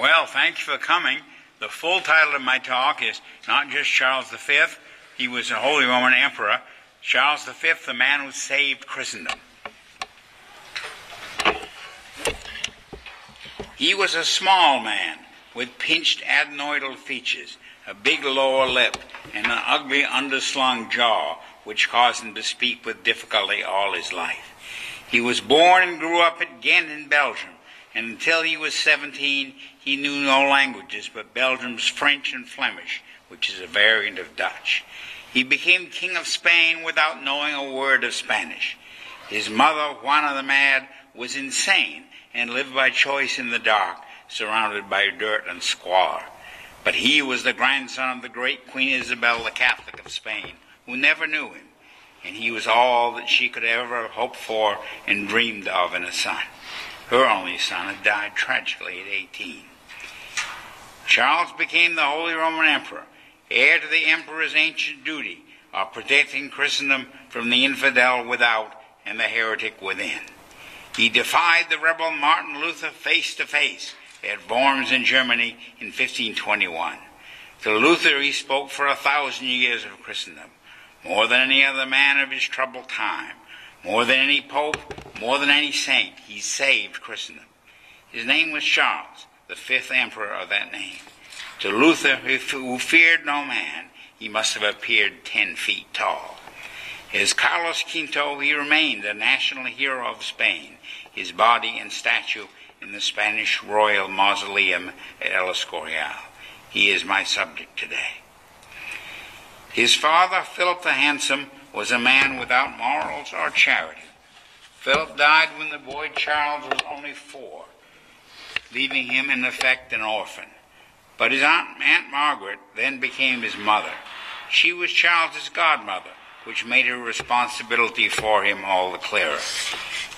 Well, thank you for coming. The full title of my talk is not just Charles V, he was a Holy Roman Emperor. Charles V, the man who saved Christendom. He was a small man with pinched adenoidal features, a big lower lip, and an ugly underslung jaw, which caused him to speak with difficulty all his life. He was born and grew up at Ghent in Belgium, and until he was 17, he knew no languages but Belgium's French and Flemish, which is a variant of Dutch. He became king of Spain without knowing a word of Spanish. His mother, Juana the Mad, was insane and lived by choice in the dark, surrounded by dirt and squalor. But he was the grandson of the great Queen Isabel the Catholic of Spain, who never knew him, and he was all that she could ever hoped for and dreamed of in a son. Her only son had died tragically at 18. Charles became the Holy Roman Emperor, heir to the emperor's ancient duty of protecting Christendom from the infidel without and the heretic within. He defied the rebel Martin Luther face to face at Worms in Germany in 1521. To Luther he spoke for a thousand years of Christendom, more than any other man of his troubled time, more than any pope, more than any saint, he saved Christendom. His name was Charles, the fifth emperor of that name. To Luther, who feared no man, he must have appeared ten feet tall. As Carlos Quinto, he remained the national hero of Spain, his body and statue in the Spanish royal mausoleum at El Escorial. He is my subject today. His father, Philip the Handsome, was a man without morals or charity. Philip died when the boy Charles was only four, leaving him in effect an orphan. But his aunt, Aunt Margaret then became his mother. She was Charles's godmother, which made her responsibility for him all the clearer.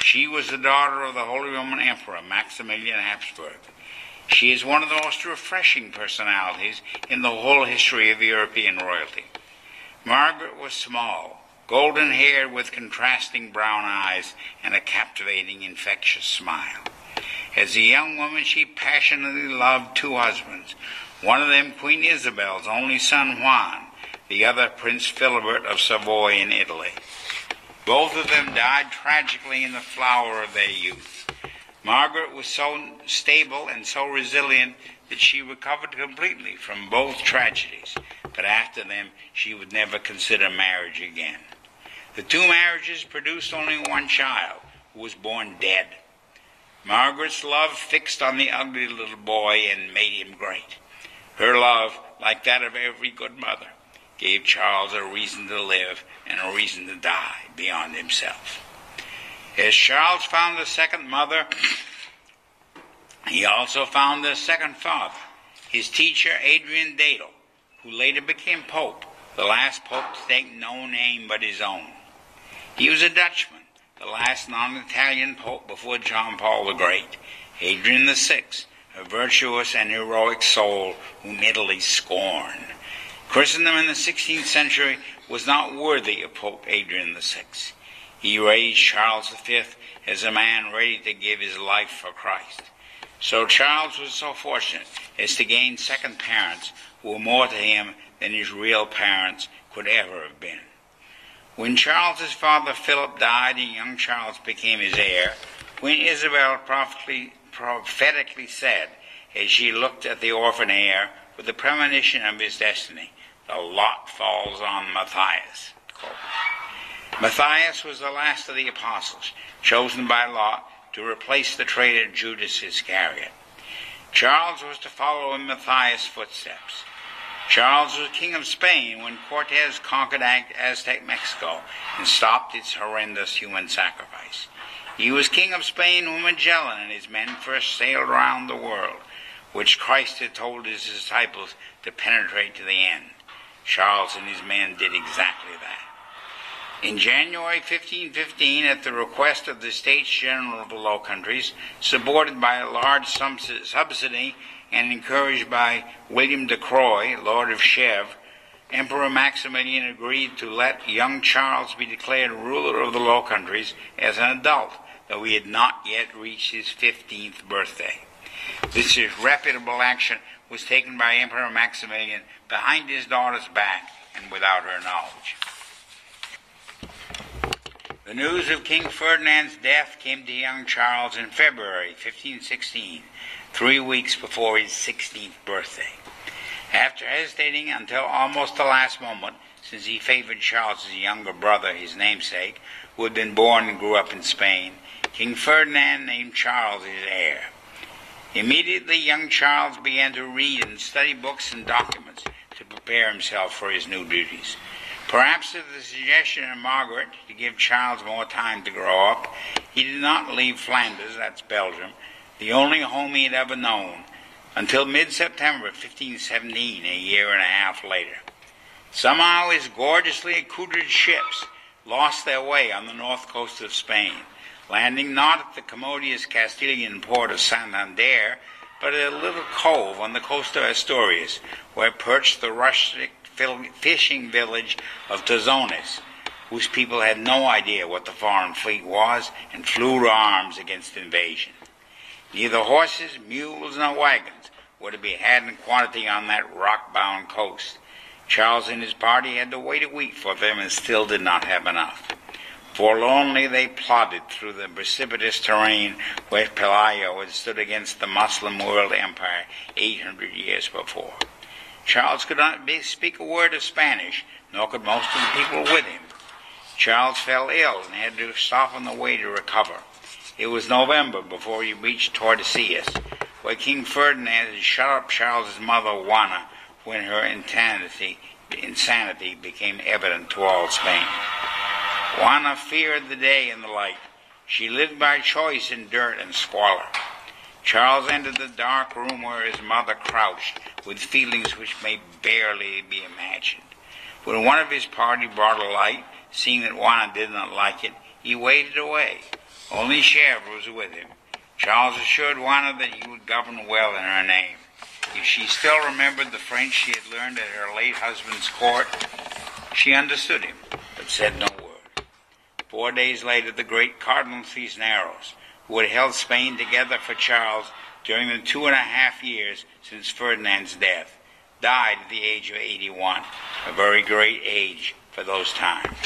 She was the daughter of the Holy Roman Emperor Maximilian Habsburg. She is one of the most refreshing personalities in the whole history of European royalty. Margaret was small, golden haired with contrasting brown eyes and a captivating, infectious smile. As a young woman, she passionately loved two husbands, one of them Queen Isabel's only son Juan, the other Prince Philibert of Savoy in Italy. Both of them died tragically in the flower of their youth. Margaret was so stable and so resilient that she recovered completely from both tragedies, but after them she would never consider marriage again. The two marriages produced only one child, who was born dead. Margaret's love fixed on the ugly little boy and made him great. Her love, like that of every good mother, gave Charles a reason to live and a reason to die beyond himself. As Charles found a second mother, he also found a second father, his teacher Adrian Dedel, who later became Pope, the last Pope to take no name but his own. He was a Dutchman, the last non-Italian Pope before John Paul the Great, Adrian VI, a virtuous and heroic soul whom Italy scorned. Christendom in the 16th century was not worthy of Pope Adrian VI. He raised Charles V as a man ready to give his life for Christ. So Charles was so fortunate as to gain second parents who were more to him than his real parents could ever have been. When Charles's father Philip died and young Charles became his heir, Queen Isabel prophetically said, as she looked at the orphan heir with the premonition of his destiny, the lot falls on Matthias. Matthias was the last of the apostles, chosen by Lot to replace the traitor Judas Iscariot. Charles was to follow in Matthias' footsteps. Charles was king of Spain when Cortez conquered Aztec Mexico and stopped its horrendous human sacrifice. He was king of Spain when Magellan and his men first sailed around the world, which Christ had told his disciples to penetrate to the end. Charles and his men did exactly that. In January 1515, at the request of the States General of the Low Countries, supported by a large subsidy and encouraged by William de Croy, Lord of Chièvres, Emperor Maximilian agreed to let young Charles be declared ruler of the Low Countries as an adult, though he had not yet reached his 15th birthday. This disreputable action was taken by Emperor Maximilian behind his daughter's back and without her knowledge. The news of King Ferdinand's death came to young Charles in February 1516, three weeks before his 16th birthday. After hesitating until almost the last moment, since he favored Charles's younger brother, his namesake, who had been born and grew up in Spain, King Ferdinand named Charles his heir. Immediately, young Charles began to read and study books and documents to prepare himself for his new duties. Perhaps at the suggestion of Margaret to give Charles more time to grow up, he did not leave Flanders, that's Belgium, the only home he had ever known, until mid September 1517, a year and a half later. Somehow his gorgeously accoutred ships lost their way on the north coast of Spain, landing not at the commodious Castilian port of Santander, but at a little cove on the coast of Asturias, where perched the rustic fishing village of Tazones, whose people had no idea what the foreign fleet was and flew to arms against invasion. Neither horses, mules, nor wagons were to be had in quantity on that rock-bound coast. Charles and his party had to wait a week for them and still did not have enough. Forlornly they plodded through the precipitous terrain where Pelayo had stood against the Moslem world empire 800 years before. Charles could not speak a word of Spanish, nor could most of the people with him. Charles fell ill and had to stop on the way to recover. It was November before he reached Tordesillas, where King Ferdinand had shut up Charles's mother Juana when her insanity, insanity became evident to all Spain. Juana feared the day and the light. She lived by choice in dirt and squalor. Charles entered the dark room where his mother crouched, with feelings which may barely be imagined. When one of his party brought a light, seeing that Juana did not like it, he waved it away. Only Chèvre was with him. Charles assured Juana that he would govern well in her name. If she still remembered the French she had learned at her late husband's court, she understood him, but said no word. Four days later, the great Cardinal Cisneros, who had held Spain together for Charles during the two and a half years since Ferdinand's death, died at the age of 81, a very great age for those times.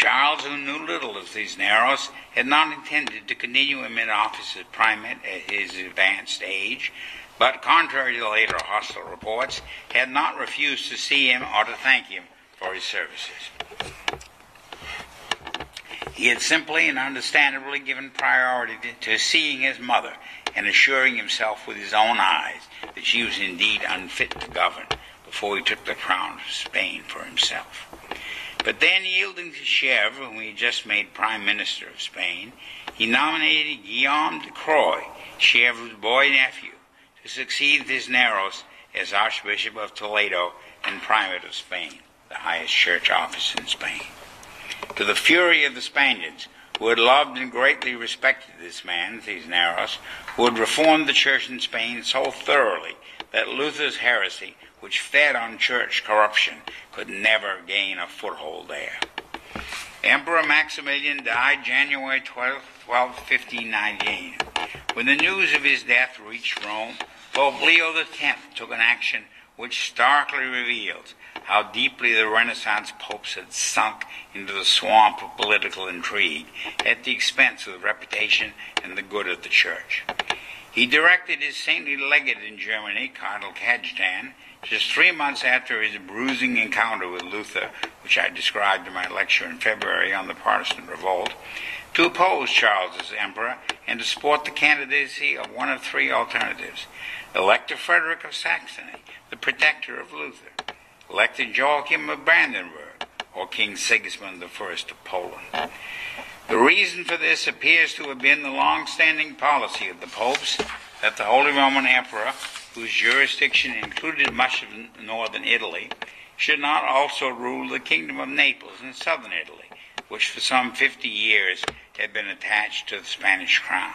Charles, who knew little of these narrows, had not intended to continue him in office as primate at his advanced age, but contrary to later hostile reports, had not refused to see him or to thank him for his services. He had simply and understandably given priority to seeing his mother and assuring himself with his own eyes that she was indeed unfit to govern before he took the crown of Spain for himself. But then, yielding to Chèvre, whom he had just made Prime Minister of Spain, he nominated Guillaume de Croy, Chèvre's boy nephew, to succeed Cisneros as Archbishop of Toledo and Primate of Spain, the highest church office in Spain. To the fury of the Spaniards, who had loved and greatly respected this man, Cisneros, who had reformed the church in Spain so thoroughly that Luther's heresy which fed on church corruption, could never gain a foothold there. Emperor Maximilian died January 12, 12 1598. When the news of his death reached Rome, Pope Leo X took an action which starkly reveals how deeply the Renaissance popes had sunk into the swamp of political intrigue at the expense of the reputation and the good of the Church. He directed his saintly legate in Germany, Cardinal Cajetan, just three months after his bruising encounter with Luther, which I described in my lecture in February on the Protestant revolt, to oppose Charles as emperor and to support the candidacy of one of three alternatives Elector Frederick of Saxony, the protector of Luther, elector Joachim of Brandenburg, or King Sigismund I of Poland. The reason for this appears to have been the long standing policy of the popes that the Holy Roman Emperor whose jurisdiction included much of northern Italy, should not also rule the kingdom of Naples in southern Italy, which for some fifty years had been attached to the Spanish crown.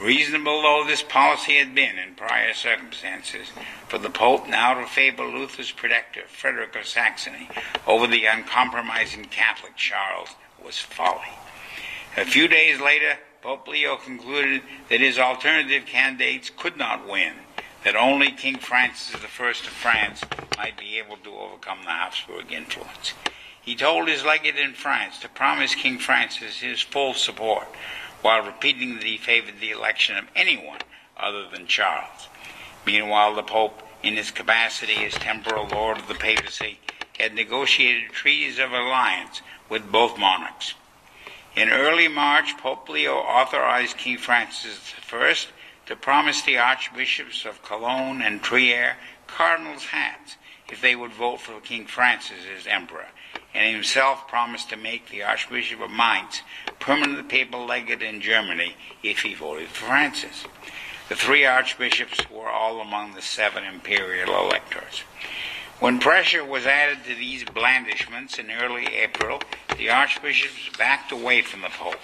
Reasonable though this policy had been in prior circumstances, for the Pope now to favor Luther's protector, Frederick of Saxony, over the uncompromising Catholic Charles was folly. A few days later, Pope Leo concluded that his alternative candidates could not win, that only King Francis I of France might be able to overcome the Habsburg influence. He told his legate in France to promise King Francis his full support, while repeating that he favored the election of anyone other than Charles. Meanwhile, the Pope, in his capacity as temporal lord of the papacy, had negotiated treaties of alliance with both monarchs. In early March, Pope Leo authorized King Francis I to promise the archbishops of Cologne and Trier cardinals' hats if they would vote for King Francis as emperor, and himself promised to make the Archbishop of Mainz permanent papal legate in Germany if he voted for Francis. The three archbishops were all among the seven imperial electors. When pressure was added to these blandishments in early April, the archbishops backed away from the Pope,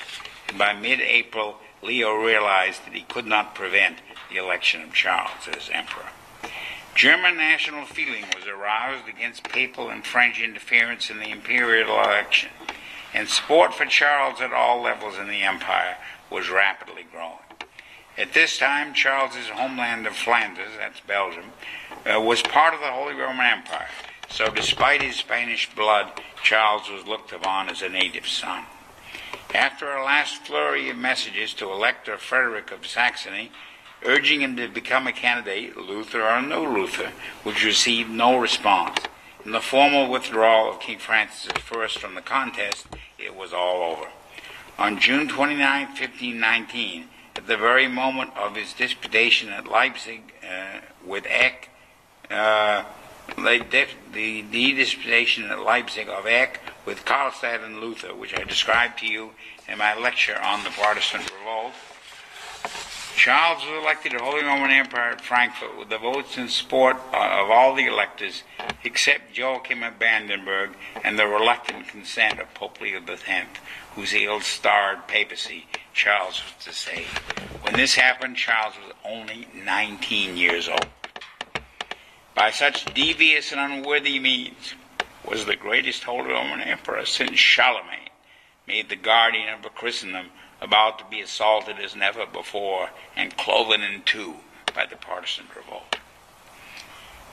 and by mid April, Leo realized that he could not prevent the election of Charles as emperor. German national feeling was aroused against papal and French interference in the imperial election, and support for Charles at all levels in the empire was rapidly growing. At this time, Charles's homeland of Flanders, that's Belgium, uh, was part of the Holy Roman Empire. So, despite his Spanish blood, Charles was looked upon as a native son. After a last flurry of messages to Elector Frederick of Saxony, urging him to become a candidate, Luther or no Luther, which received no response. In the formal withdrawal of King Francis I from the contest, it was all over. On June 29, 1519, at the very moment of his disputation at Leipzig uh, with Eck, uh, the, the, disputation at Leipzig of Eck with Karlstadt and Luther, which I described to you in my lecture on the Protestant Revolt. Charles was elected to Holy Roman Empire at Frankfurt with the votes and support of all the electors except Joachim of Brandenburg and the reluctant consent of Pope Leo X, whose ill-starred papacy Charles was to save. When this happened, Charles was only 19 years old. By such devious and unworthy means was the greatest Holy Roman Emperor since Charlemagne made the guardian of a Christendom about to be assaulted as never before and cloven in two by the Protestant revolt.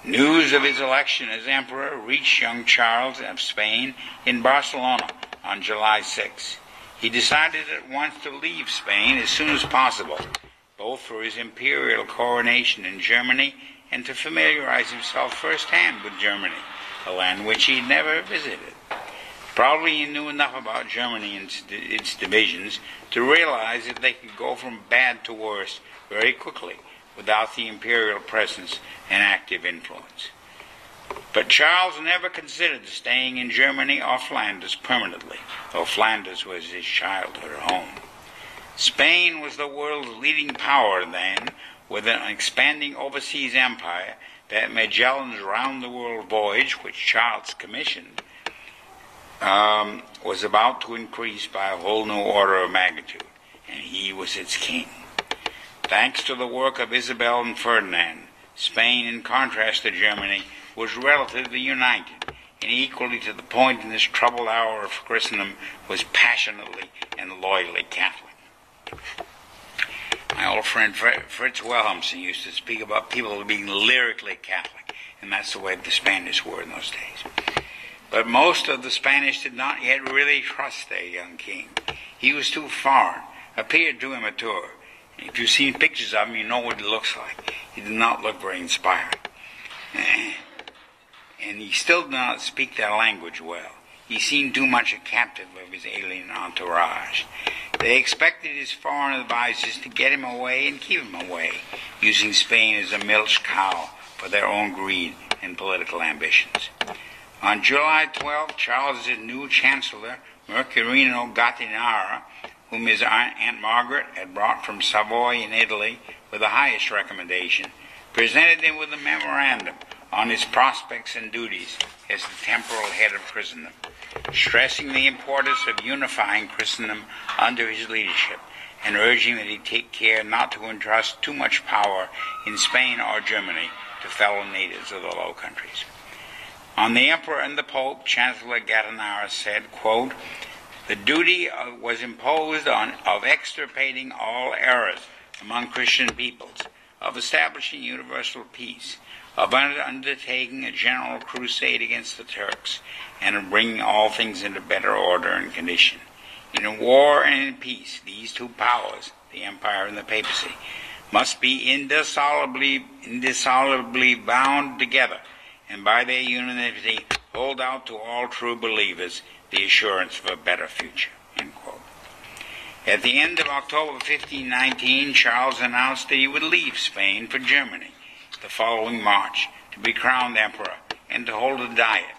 News of his election as emperor reached young Charles of Spain in Barcelona on July 6. He decided at once to leave Spain as soon as possible, both for his imperial coronation in Germany and to familiarize himself firsthand with Germany, a land which he never visited. Probably he knew enough about Germany and its divisions to realize that they could go from bad to worse very quickly without the imperial presence and active influence. But Charles never considered staying in Germany or Flanders permanently, though Flanders was his childhood home. Spain was the world's leading power then, with an expanding overseas empire that Magellan's round the world voyage, which Charles commissioned, um, was about to increase by a whole new order of magnitude, and he was its king. Thanks to the work of Isabel and Ferdinand, Spain, in contrast to Germany, was relatively united, and equally to the point in this troubled hour of Christendom, was passionately and loyally Catholic. My old friend Fritz Wilhelmsen used to speak about people being lyrically Catholic, and that's the way the Spanish were in those days. But most of the Spanish did not yet really trust their young king. He was too foreign, appeared too immature. If you've seen pictures of him, you know what he looks like. He did not look very inspiring eh. and he still did not speak their language well. He seemed too much a captive of his alien entourage. They expected his foreign advisers to get him away and keep him away, using Spain as a milch cow for their own greed and political ambitions. On July 12, Charles's new chancellor, Mercurino Gattinara, whom his Aunt Margaret had brought from Savoy in Italy with the highest recommendation, presented him with a memorandum on his prospects and duties as the temporal head of Christendom, stressing the importance of unifying Christendom under his leadership and urging that he take care not to entrust too much power in Spain or Germany to fellow natives of the Low Countries. On the Emperor and the Pope, Chancellor Gattinara said, quote, The duty uh, was imposed on of extirpating all errors among Christian peoples, of establishing universal peace, of undertaking a general crusade against the Turks, and of bringing all things into better order and condition. In war and in peace, these two powers, the empire and the papacy, must be indissolubly, indissolubly bound together, and by their unanimity hold out to all true believers the assurance of a better future. At the end of October 1519, Charles announced that he would leave Spain for Germany the following March to be crowned emperor and to hold a diet.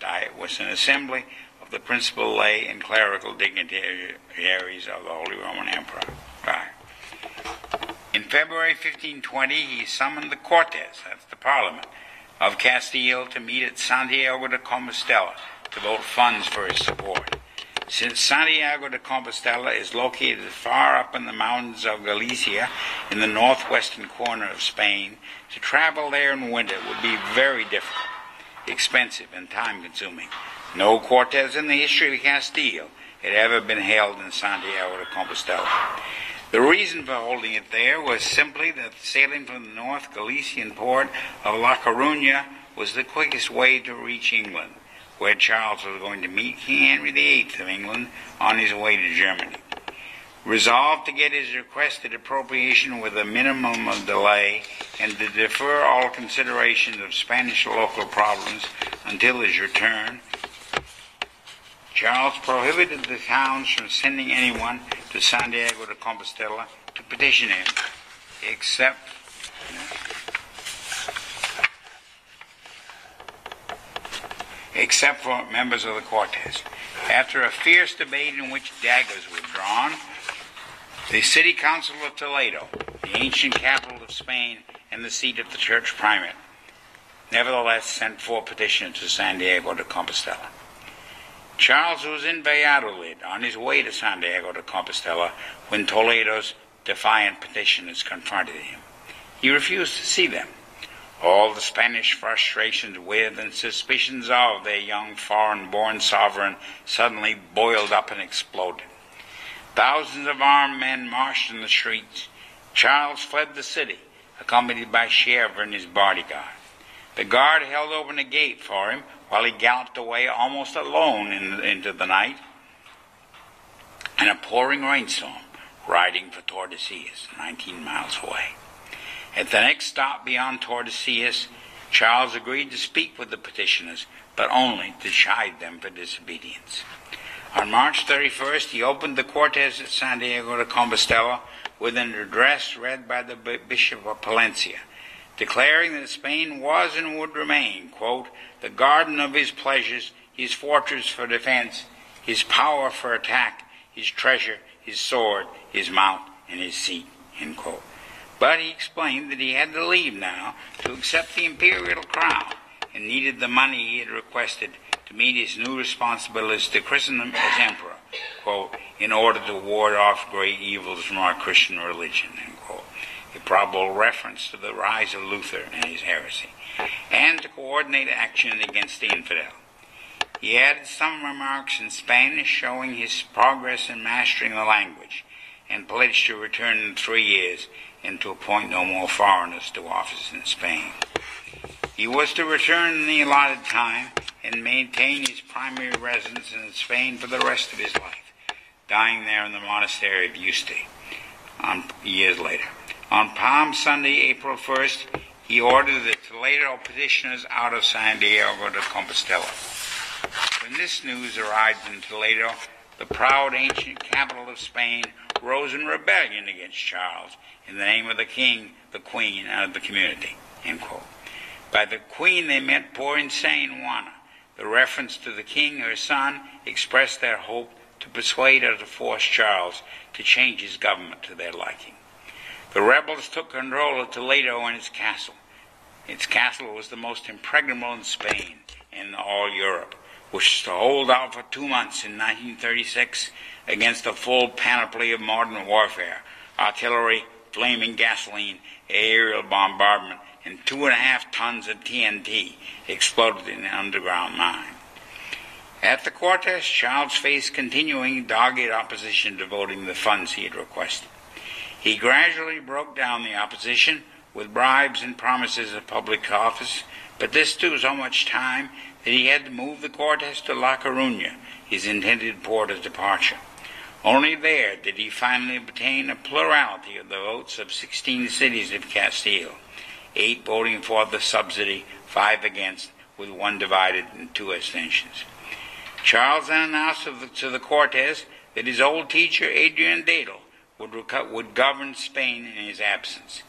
Diet was an assembly of the principal lay and clerical dignitaries of the Holy Roman Empire. Right. In February 1520, he summoned the Cortes, that's the Parliament, of Castile to meet at Santiago de Compostela to vote funds for his support. Since Santiago de Compostela is located far up in the mountains of Galicia, in the northwestern corner of Spain, to travel there in winter would be very difficult, expensive, and time consuming. No Cortes in the history of Castile had ever been held in Santiago de Compostela. The reason for holding it there was simply that sailing from the North Galician port of La Coruña was the quickest way to reach England where Charles was going to meet King Henry VIII of England on his way to Germany. Resolved to get his requested appropriation with a minimum of delay and to defer all considerations of Spanish local problems until his return, Charles prohibited the towns from sending anyone to Santiago de Compostela to petition him, except except for members of the Cortes. After a fierce debate in which daggers were drawn, the city council of Toledo, the ancient capital of Spain and the seat of the church primate, nevertheless sent four petitions to Santiago de Compostela. Charles was in Valladolid on his way to Santiago de Compostela when Toledo's defiant petitioners confronted him. He refused to see them all the Spanish frustrations with and suspicions of their young foreign born sovereign suddenly boiled up and exploded. Thousands of armed men marched in the streets. Charles fled the city, accompanied by Chevre and his bodyguard. The guard held open a gate for him while he galloped away almost alone in, into the night in a pouring rainstorm, riding for Tordesillas, 19 miles away. At the next stop beyond Tordesillas, Charles agreed to speak with the petitioners, but only to chide them for disobedience. On March 31st, he opened the Cortes at Santiago de Compostela with an address read by the Bishop of Palencia, declaring that Spain was and would remain, quote, the garden of his pleasures, his fortress for defense, his power for attack, his treasure, his sword, his mount, and his seat, end quote. But he explained that he had to leave now to accept the imperial crown and needed the money he had requested to meet his new responsibilities to christen him as emperor, quote, in order to ward off great evils from our Christian religion, quote, a probable reference to the rise of Luther and his heresy, and to coordinate action against the infidel. He added some remarks in Spanish showing his progress in mastering the language, and pledged to return in three years and to appoint no more foreigners to office in Spain. He was to return in the allotted time and maintain his primary residence in Spain for the rest of his life, dying there in the monastery of Yuste on, years later. On Palm Sunday, April 1st, he ordered the Toledo petitioners out of Santiago de Compostela. When this news arrived in Toledo, the proud ancient capital of Spain rose in rebellion against Charles in the name of the king, the queen, and of the community. By the queen they meant poor insane Juana. The reference to the king, her son, expressed their hope to persuade or to force Charles to change his government to their liking. The rebels took control of Toledo and its castle. Its castle was the most impregnable in Spain and all Europe, was to hold out for two months in 1936 against the full panoply of modern warfare artillery, flaming gasoline, aerial bombardment, and two and a half tons of TNT exploded in an underground mine. At the Cortes, Charles faced continuing dogged opposition to voting the funds he had requested. He gradually broke down the opposition with bribes and promises of public office, but this took so much time that he had to move the Cortes to La Coruña, his intended port of departure. Only there did he finally obtain a plurality of the votes of 16 cities of Castile, eight voting for the subsidy, five against, with one divided and two abstentions. Charles announced to the, Cortes that his old teacher, Adrian Dedel, would, would govern Spain in his absence.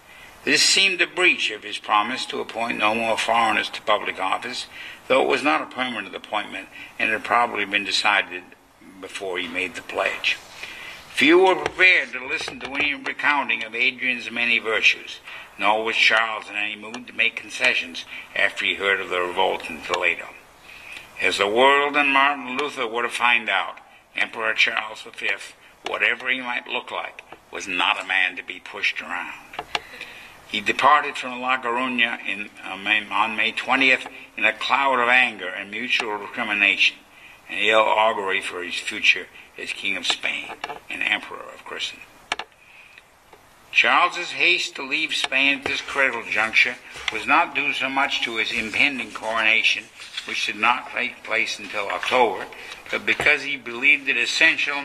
This seemed a breach of his promise to appoint no more foreigners to public office, though it was not a permanent appointment and had probably been decided before he made the pledge. Few were prepared to listen to any recounting of Adrian's many virtues, nor was Charles in any mood to make concessions after he heard of the revolt in Toledo. As the world and Martin Luther were to find out, Emperor Charles V, whatever he might look like, was not a man to be pushed around. He departed from La Coruña in, uh, on May 20th in a cloud of anger and mutual recrimination, and ill augury for his future as King of Spain and Emperor of Christendom. Charles's haste to leave Spain at this critical juncture was not due so much to his impending coronation, which did not take place until October, but because he believed it essential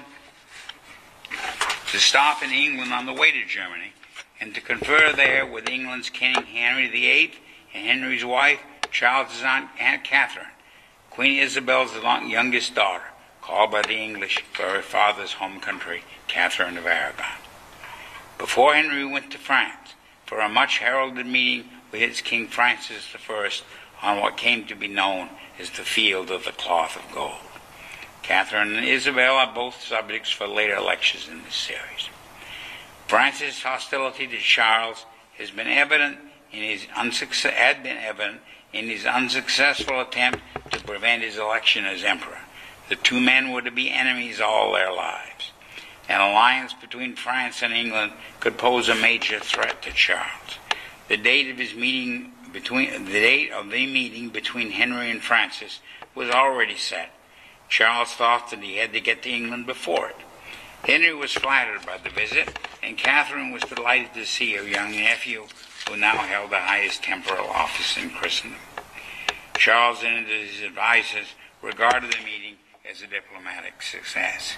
to stop in England on the way to Germany and to confer there with England's King Henry VIII and Henry's wife, Charles's aunt, Catherine, Queen Isabel's youngest daughter, called by the English for her father's home country, Catherine of Aragon. Before Henry went to France for a much heralded meeting with his King Francis I on what came to be known as the Field of the Cloth of Gold. Catherine and Isabel are both subjects for later lectures in this series. Francis' hostility to Charles has been evident in his unsuccess- had been evident in his unsuccessful attempt to prevent his election as emperor. The two men were to be enemies all their lives. An alliance between France and England could pose a major threat to Charles. The date of his meeting between the date of the meeting between Henry and Francis was already set. Charles thought that he had to get to England before it. Henry was flattered by the visit, and Catherine was delighted to see her young nephew, who now held the highest temporal office in Christendom. Charles and his advisers regarded the meeting as a diplomatic success.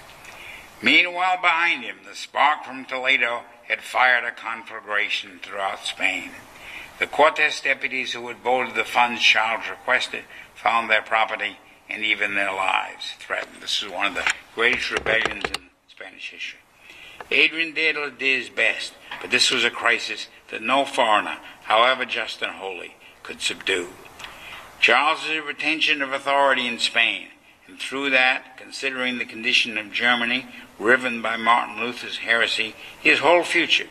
Meanwhile, behind him, the spark from Toledo had fired a conflagration throughout Spain. The Cortes deputies who had voted the funds Charles requested found their property and even their lives threatened. This is one of the greatest rebellions in Spanish history. Adrian did his best, but this was a crisis that no foreigner, however just and holy, could subdue. Charles's retention of authority in Spain, and through that, considering the condition of Germany, riven by Martin Luther's heresy, his whole future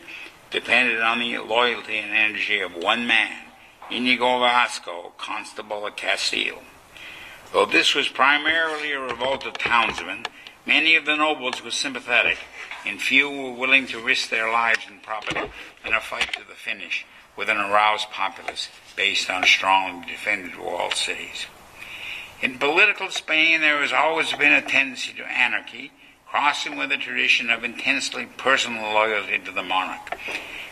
depended on the loyalty and energy of one man, Inigo Velasco, Constable of Castile. Though this was primarily a revolt of townsmen, many of the nobles were sympathetic, and few were willing to risk their lives and property in a fight to the finish with an aroused populace based on strongly defended walled cities. In political Spain, there has always been a tendency to anarchy, crossing with a tradition of intensely personal loyalty to the monarch.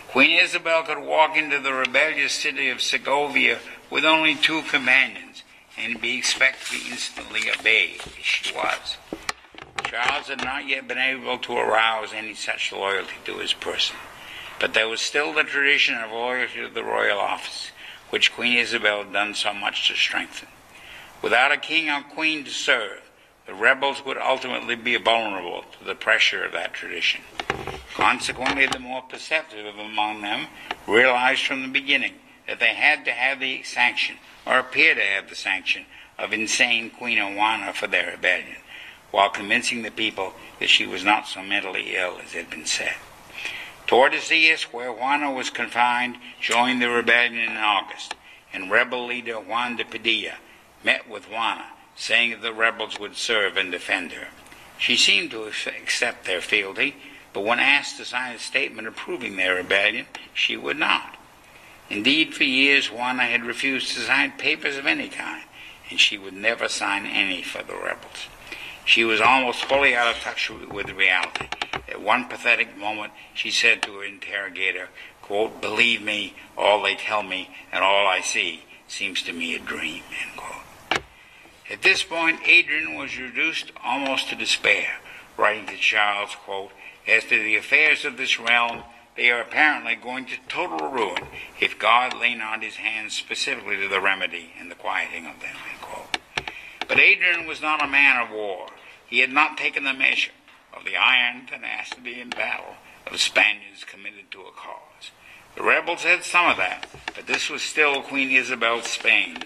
Queen Isabel could walk into the rebellious city of Segovia with only two companions and be expected to instantly obeyed, as she was. Charles had not yet been able to arouse any such loyalty to his person, but there was still the tradition of loyalty to the royal office, which Queen Isabel had done so much to strengthen. Without a king or queen to serve, the rebels would ultimately be vulnerable to the pressure of that tradition. Consequently, the more perceptive among them realized from the beginning that they had to have the sanction, or appear to have the sanction, of insane Queen Juana for their rebellion, while convincing the people that she was not so mentally ill as had been said. Tordesillas, where Juana was confined, joined the rebellion in August, and rebel leader Juan de Padilla met with Juana, saying that the rebels would serve and defend her. She seemed to accept their fealty, but when asked to sign a statement approving their rebellion, she would not. Indeed, for years Juana had refused to sign papers of any kind, and she would never sign any for the rebels. She was almost fully out of touch with reality. At one pathetic moment, she said to her interrogator, quote, Believe me, all they tell me and all I see seems to me a dream, end quote. At this point, Adrian was reduced almost to despair, writing to Charles, quote, As to the affairs of this realm, they are apparently going to total ruin if God lay not his hands specifically to the remedy and the quieting of them. But Adrian was not a man of war. He had not taken the measure of the iron tenacity in battle of Spaniards committed to a cause. The rebels had some of that, but this was still Queen Isabel's Spain.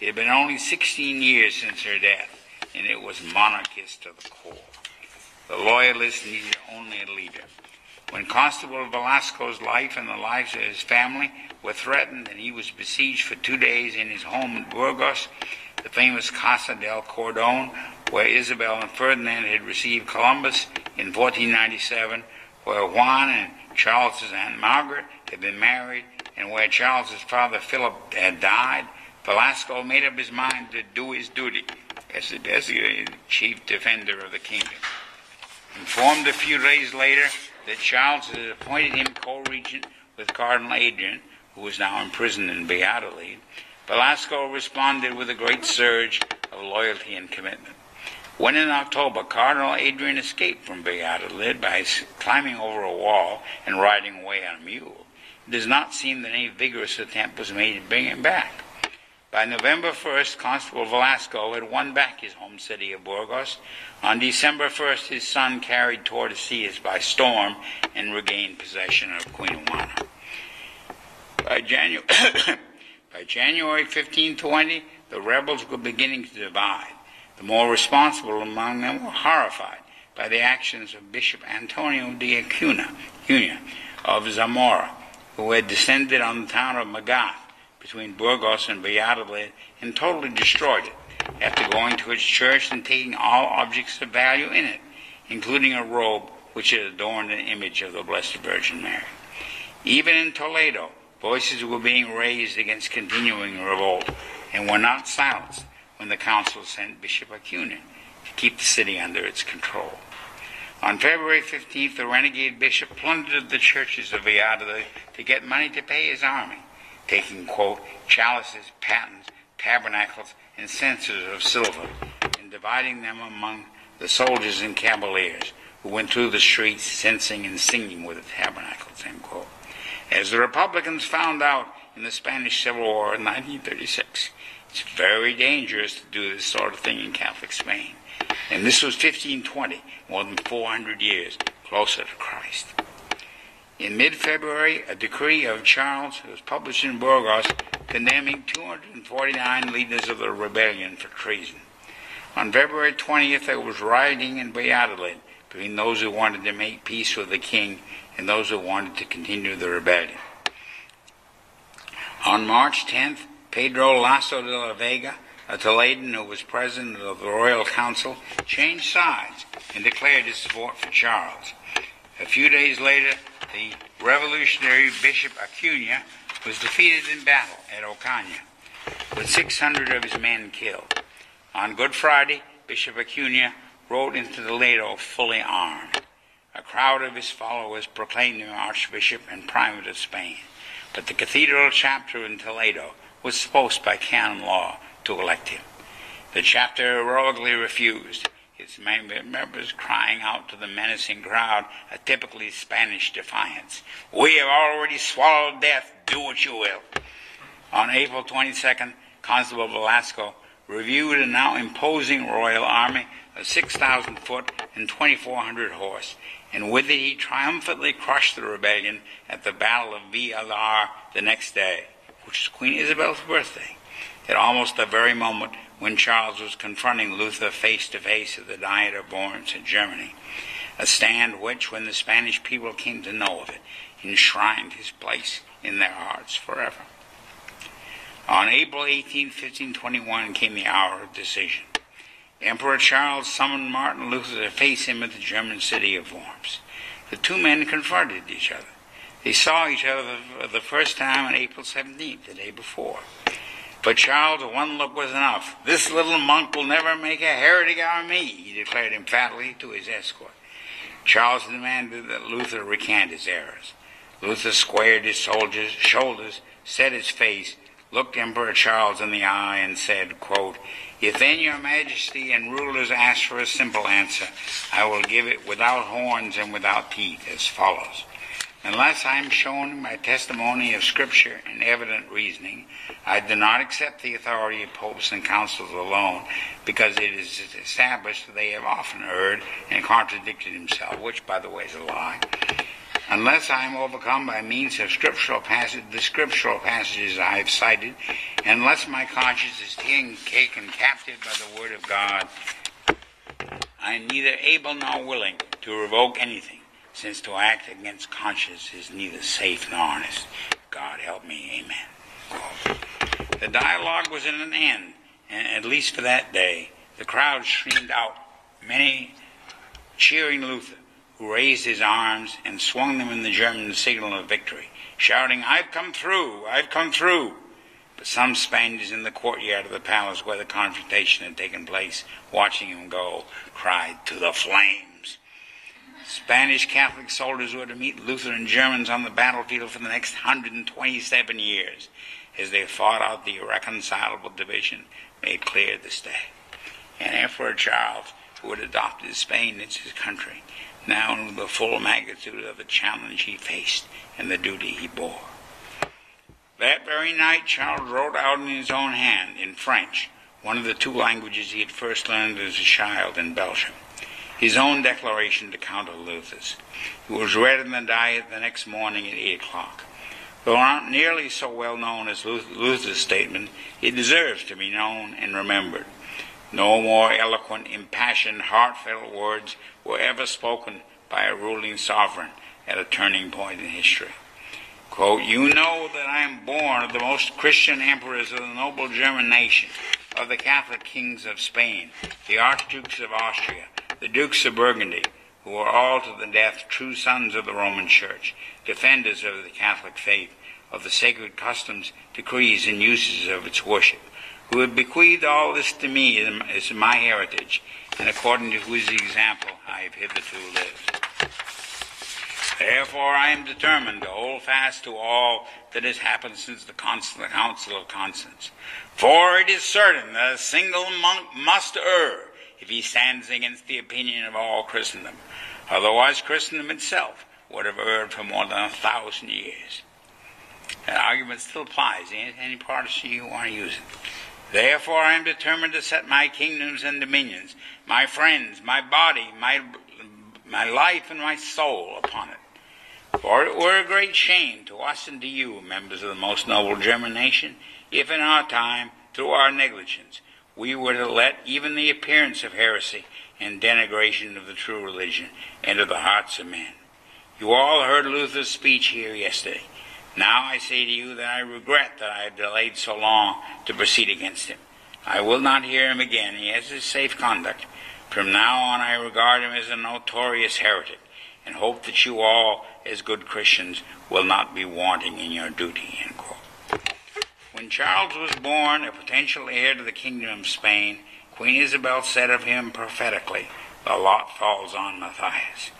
It had been only 16 years since her death, and it was monarchist to the core. The loyalists needed only a leader. When Constable Velasco's life and the lives of his family were threatened and he was besieged for two days in his home in Burgos, the famous Casa del Cordon, where Isabel and Ferdinand had received Columbus in 1497, where Juan and Charles's Aunt Margaret had been married, and where Charles's father Philip had died, Velasco made up his mind to do his duty as the designated chief defender of the kingdom. Informed a few days later that Charles had appointed him co-regent with Cardinal Adrian, who was now imprisoned in Valladolid, Velasco responded with a great surge of loyalty and commitment. When in October Cardinal Adrian escaped from Valladolid by climbing over a wall and riding away on a mule, it does not seem that any vigorous attempt was made to bring him back. By November 1st, Constable Velasco had won back his home city of Burgos. On December 1st, his son carried Tordesillas by storm and regained possession of Queen Juana. By January, by January 1520, the rebels were beginning to divide. The more responsible among them were horrified by the actions of Bishop Antonio de Acuna, of Zamora, who had descended on the town of Magaz between Burgos and Valladolid and totally destroyed it after going to its church and taking all objects of value in it, including a robe which had adorned an image of the Blessed Virgin Mary. Even in Toledo, voices were being raised against continuing revolt and were not silenced when the council sent Bishop Acuna to keep the city under its control. On February 15th, the renegade bishop plundered the churches of Valladolid to get money to pay his army taking, quote, chalices, patens, tabernacles, and censers of silver, and dividing them among the soldiers and cavaliers who went through the streets censing and singing with the tabernacles, end quote. As the Republicans found out in the Spanish Civil War in 1936, it's very dangerous to do this sort of thing in Catholic Spain. And this was 1520, more than 400 years closer to Christ. In mid-February, a decree of Charles was published in Burgos condemning 249 leaders of the rebellion for treason. On February 20th, there was rioting in Valladolid between those who wanted to make peace with the king and those who wanted to continue the rebellion. On March 10th, Pedro Lasso de la Vega, a Toledan who was president of the Royal Council, changed sides and declared his support for Charles. A few days later, the revolutionary Bishop Acuna was defeated in battle at Ocaña, with 600 of his men killed. On Good Friday, Bishop Acuna rode into Toledo fully armed. A crowd of his followers proclaimed him Archbishop and Primate of Spain, but the cathedral chapter in Toledo was supposed by canon law to elect him. The chapter heroically refused, its members crying out to the menacing crowd a typically Spanish defiance. We have already swallowed death. Do what you will. On April 22nd, Constable Velasco reviewed a now imposing royal army of 6,000 foot and 2,400 horse, and with it he triumphantly crushed the rebellion at the Battle of Villalar the next day, which is Queen Isabel's birthday, at almost the very moment when Charles was confronting Luther face to face at the Diet of Worms in Germany, a stand which, when the Spanish people came to know of it, enshrined his place in their hearts forever. On April 18, 1521, came the hour of decision. Emperor Charles summoned Martin Luther to face him at the German city of Worms. The two men confronted each other. They saw each other for the first time on April 17th, the day before. But Charles, one look was enough. This little monk will never make a heretic out of me, he declared emphatically to his escort. Charles demanded that Luther recant his errors. Luther squared his soldiers, shoulders, set his face, looked Emperor Charles in the eye, and said, quote, If then your majesty and rulers ask for a simple answer, I will give it without horns and without teeth, as follows. Unless I am shown by testimony of Scripture and evident reasoning, I do not accept the authority of popes and councils alone, because it is established that they have often erred and contradicted themselves, which, by the way, is a lie. Unless I am overcome by means of scriptural passage, the scriptural passages I have cited, unless my conscience is taken captive by the word of God, I am neither able nor willing to revoke anything since to act against conscience is neither safe nor honest. God help me, amen. The dialogue was at an end, and at least for that day, the crowd streamed out, many cheering Luther, who raised his arms and swung them in the German signal of victory, shouting, I've come through, I've come through. But some Spaniards in the courtyard of the palace where the confrontation had taken place, watching him go, cried, To the flames! Spanish Catholic soldiers were to meet Lutheran Germans on the battlefield for the next 127 years as they fought out the irreconcilable division made clear this day. And Emperor Charles, who had adopted Spain as his country, now knew the full magnitude of the challenge he faced and the duty he bore. That very night, Charles wrote out in his own hand, in French, one of the two languages he had first learned as a child in Belgium his own declaration to counter Luther's. It was read in the Diet the next morning at 8 o'clock. Though not nearly so well known as Luther's statement, it deserves to be known and remembered. No more eloquent, impassioned, heartfelt words were ever spoken by a ruling sovereign at a turning point in history. Quote, You know that I am born of the most Christian emperors of the noble German nation, of the Catholic kings of Spain, the archdukes of Austria, the Dukes of Burgundy, who were all to the death true sons of the Roman Church, defenders of the Catholic faith, of the sacred customs, decrees, and uses of its worship, who have bequeathed all this to me as my heritage, and according to whose example I have hitherto lived. Therefore, I am determined to hold fast to all that has happened since the Council of Constance. For it is certain that a single monk must err if he stands against the opinion of all Christendom. Otherwise, Christendom itself would have erred for more than a thousand years. That argument still applies to any partisan you want to use it. Therefore, I am determined to set my kingdoms and dominions, my friends, my body, my, my life, and my soul upon it. For it were a great shame to us and to you, members of the most noble German nation, if in our time, through our negligence, we were to let even the appearance of heresy and denigration of the true religion enter the hearts of men. You all heard Luther's speech here yesterday. Now I say to you that I regret that I have delayed so long to proceed against him. I will not hear him again. He has his safe conduct. From now on I regard him as a notorious heretic, and hope that you all, as good Christians, will not be wanting in your duty. When Charles was born, a potential heir to the kingdom of Spain, Queen Isabel said of him prophetically, The lot falls on Matthias.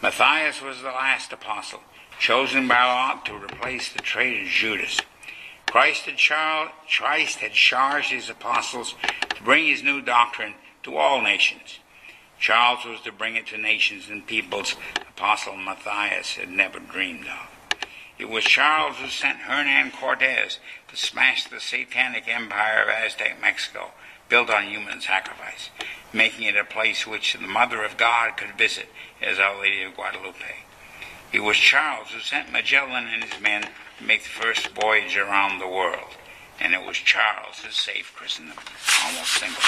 Matthias was the last apostle, chosen by lot to replace the traitor Judas. Christ had, char- Christ had charged his apostles to bring his new doctrine to all nations. Charles was to bring it to nations and peoples Apostle Matthias had never dreamed of. It was Charles who sent Hernan Cortez to smash the satanic empire of Aztec Mexico, built on human sacrifice, making it a place which the Mother of God could visit as Our Lady of Guadalupe. It was Charles who sent Magellan and his men to make the first voyage around the world, and it was Charles who saved Christendom, almost single.